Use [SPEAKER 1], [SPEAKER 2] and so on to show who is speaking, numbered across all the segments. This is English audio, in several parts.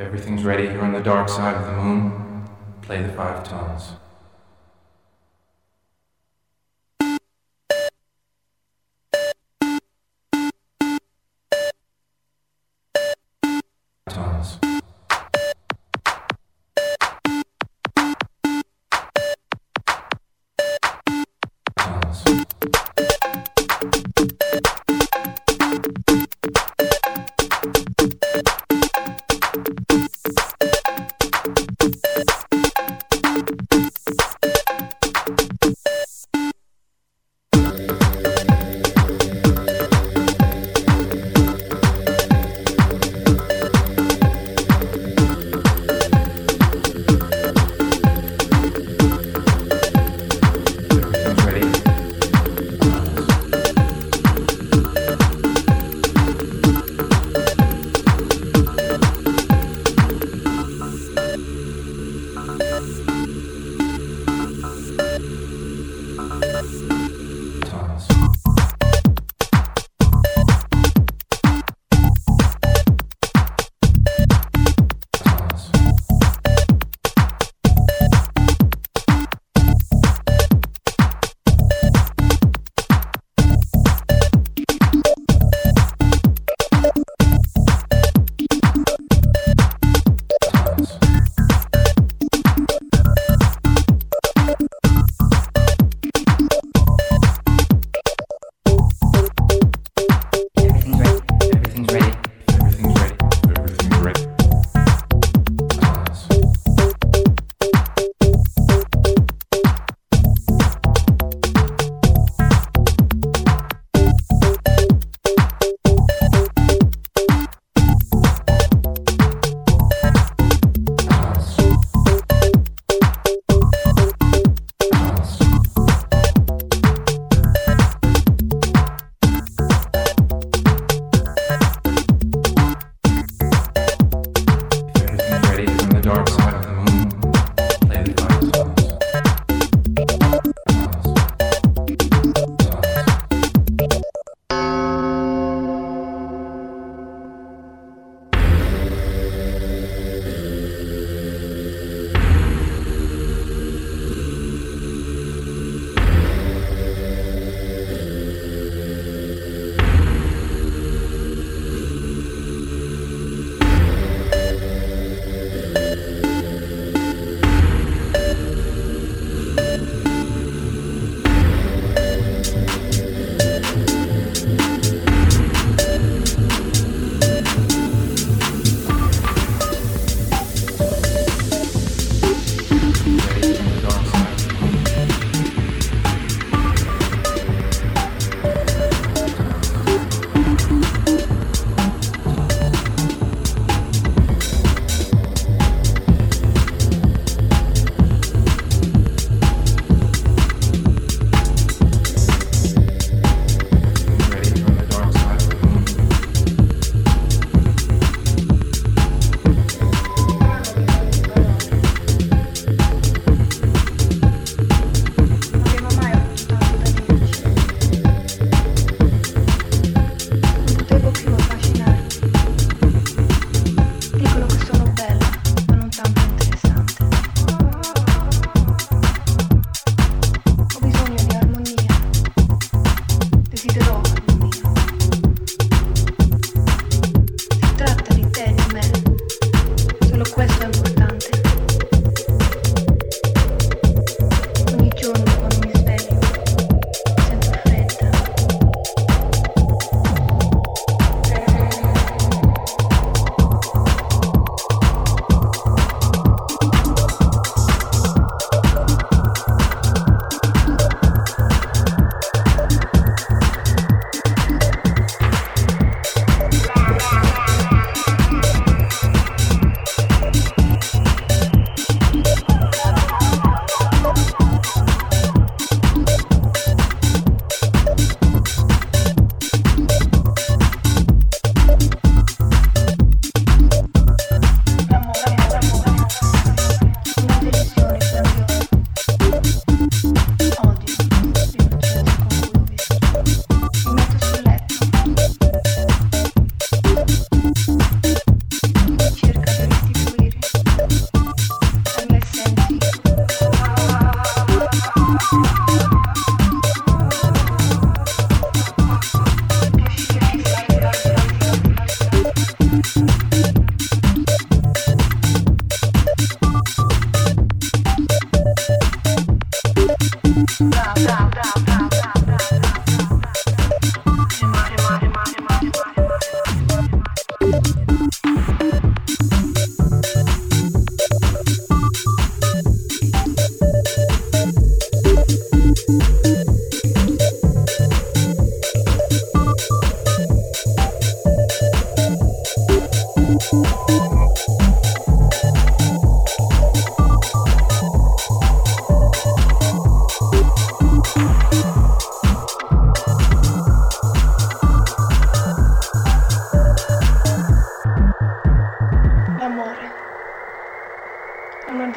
[SPEAKER 1] If everything's ready here on the dark side of the moon, play the five tones.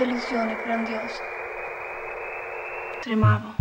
[SPEAKER 2] delle illusioni grandiose. Tremavo.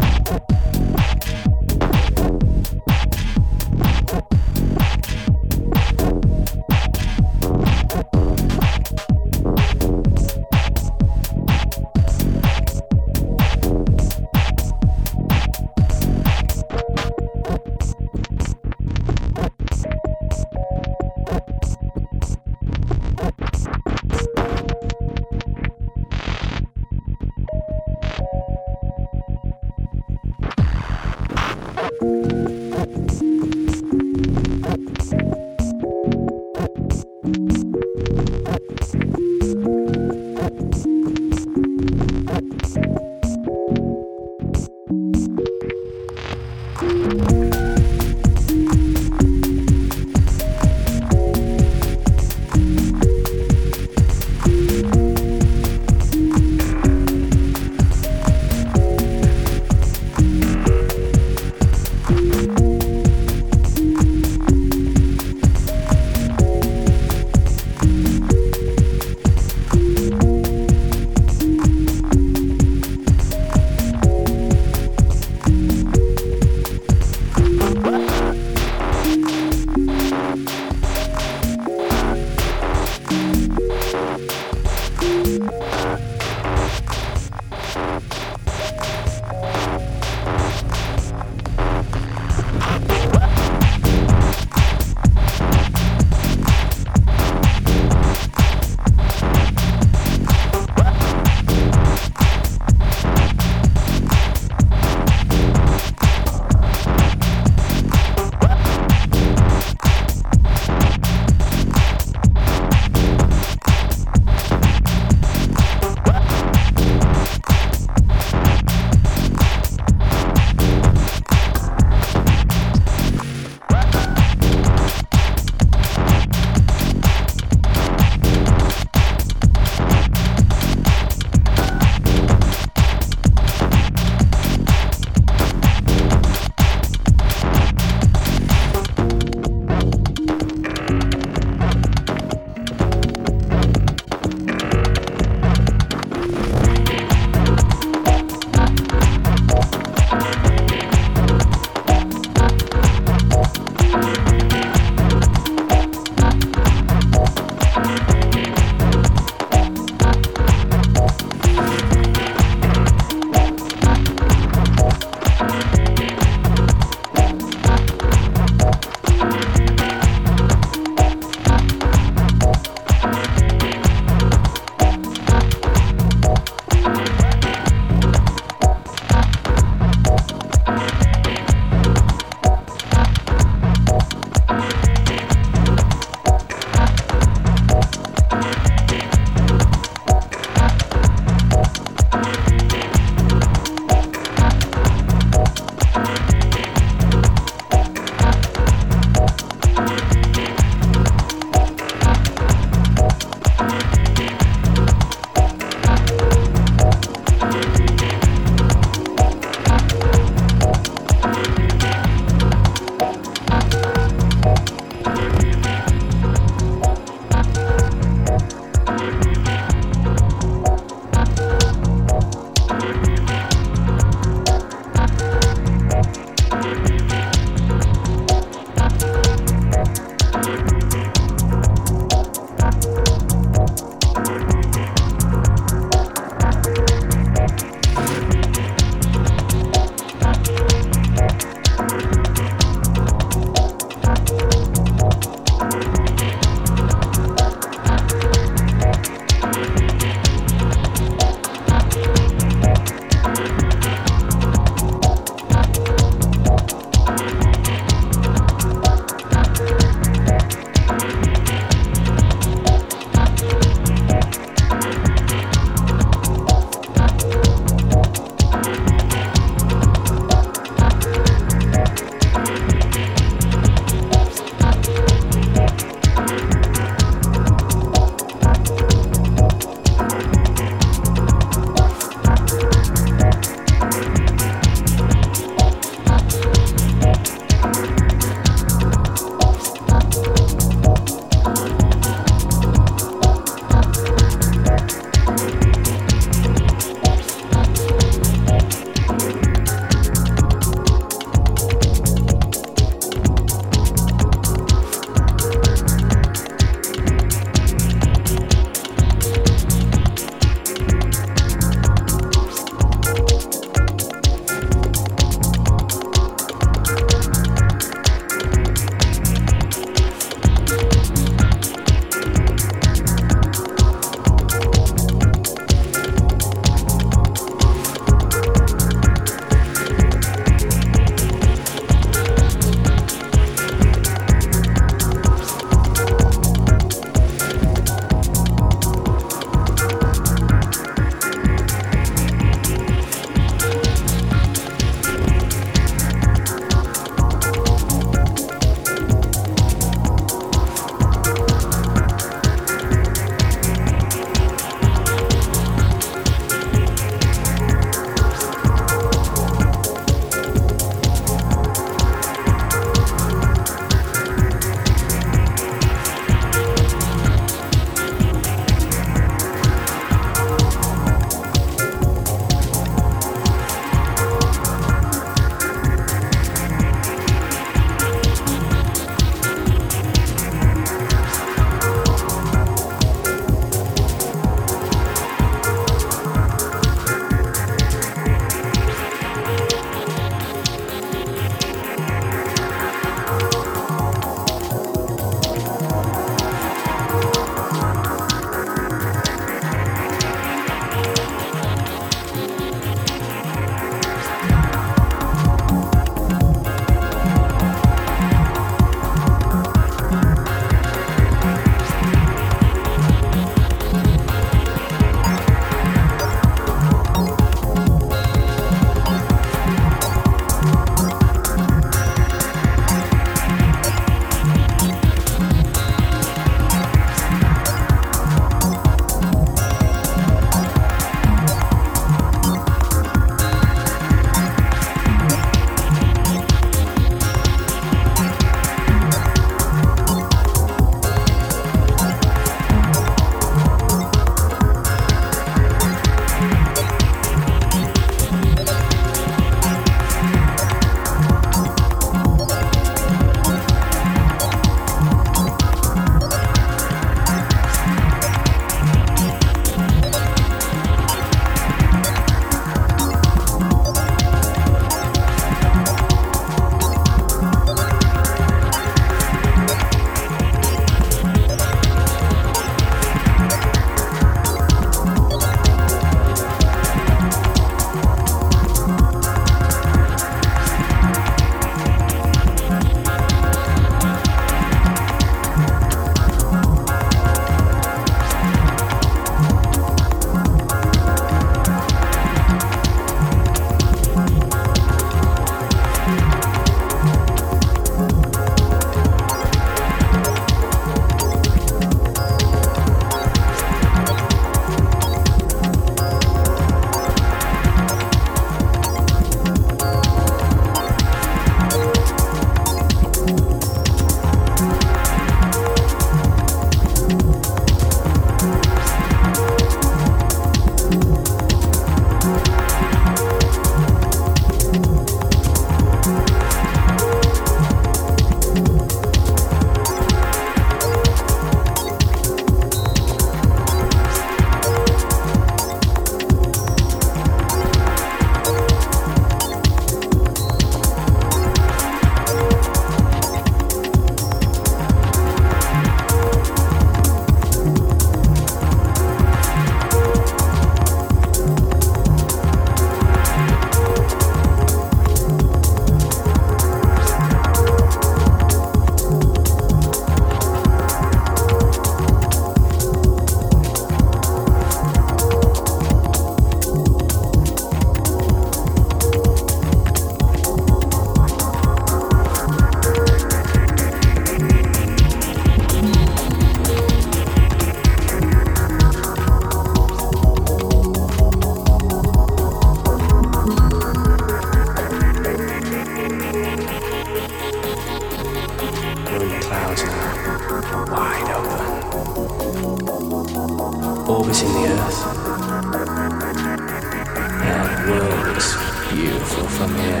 [SPEAKER 3] World looks beautiful from here.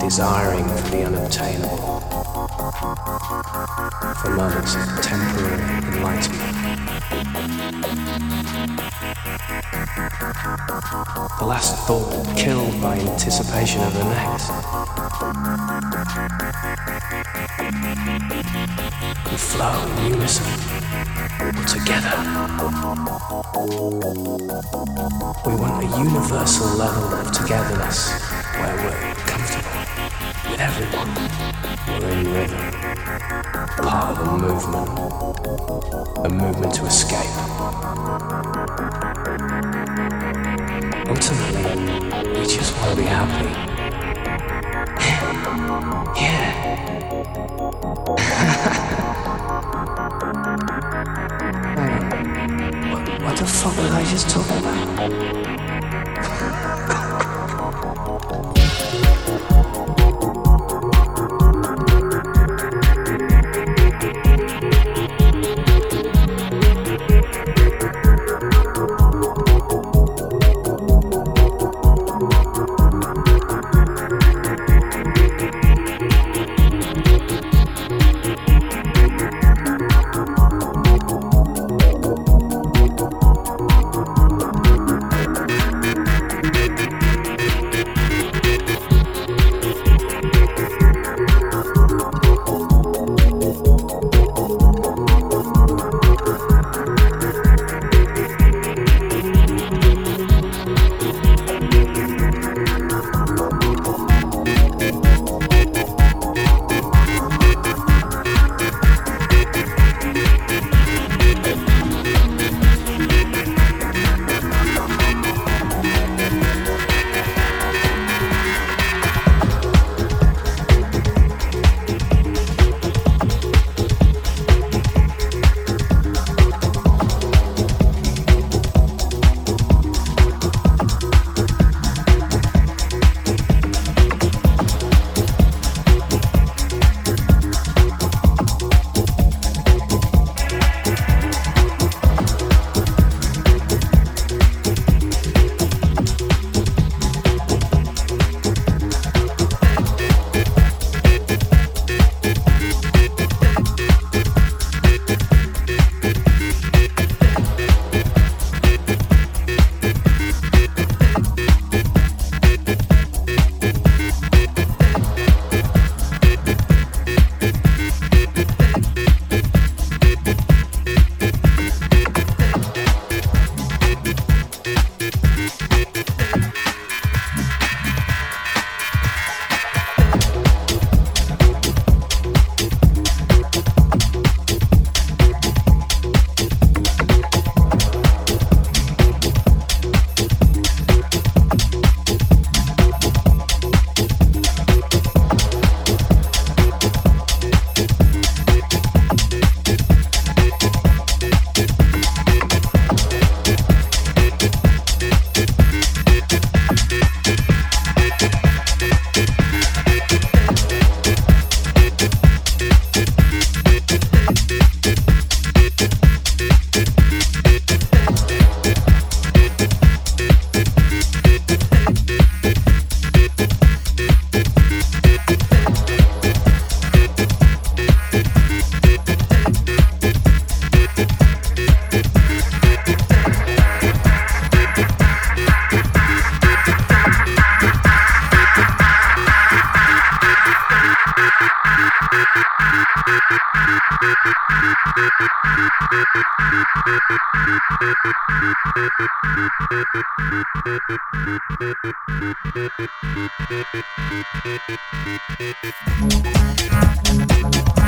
[SPEAKER 3] Desiring for the unobtainable, for moments of temporary enlightenment. The last thought killed by anticipation of the next. We flow in unison, together. We want a universal level of togetherness where we're comfortable with everyone. We're in rhythm, part of a movement, a movement to escape. Ultimately, we just want to be happy. yeah. Vorbereich ist vorüber.
[SPEAKER 4] Thank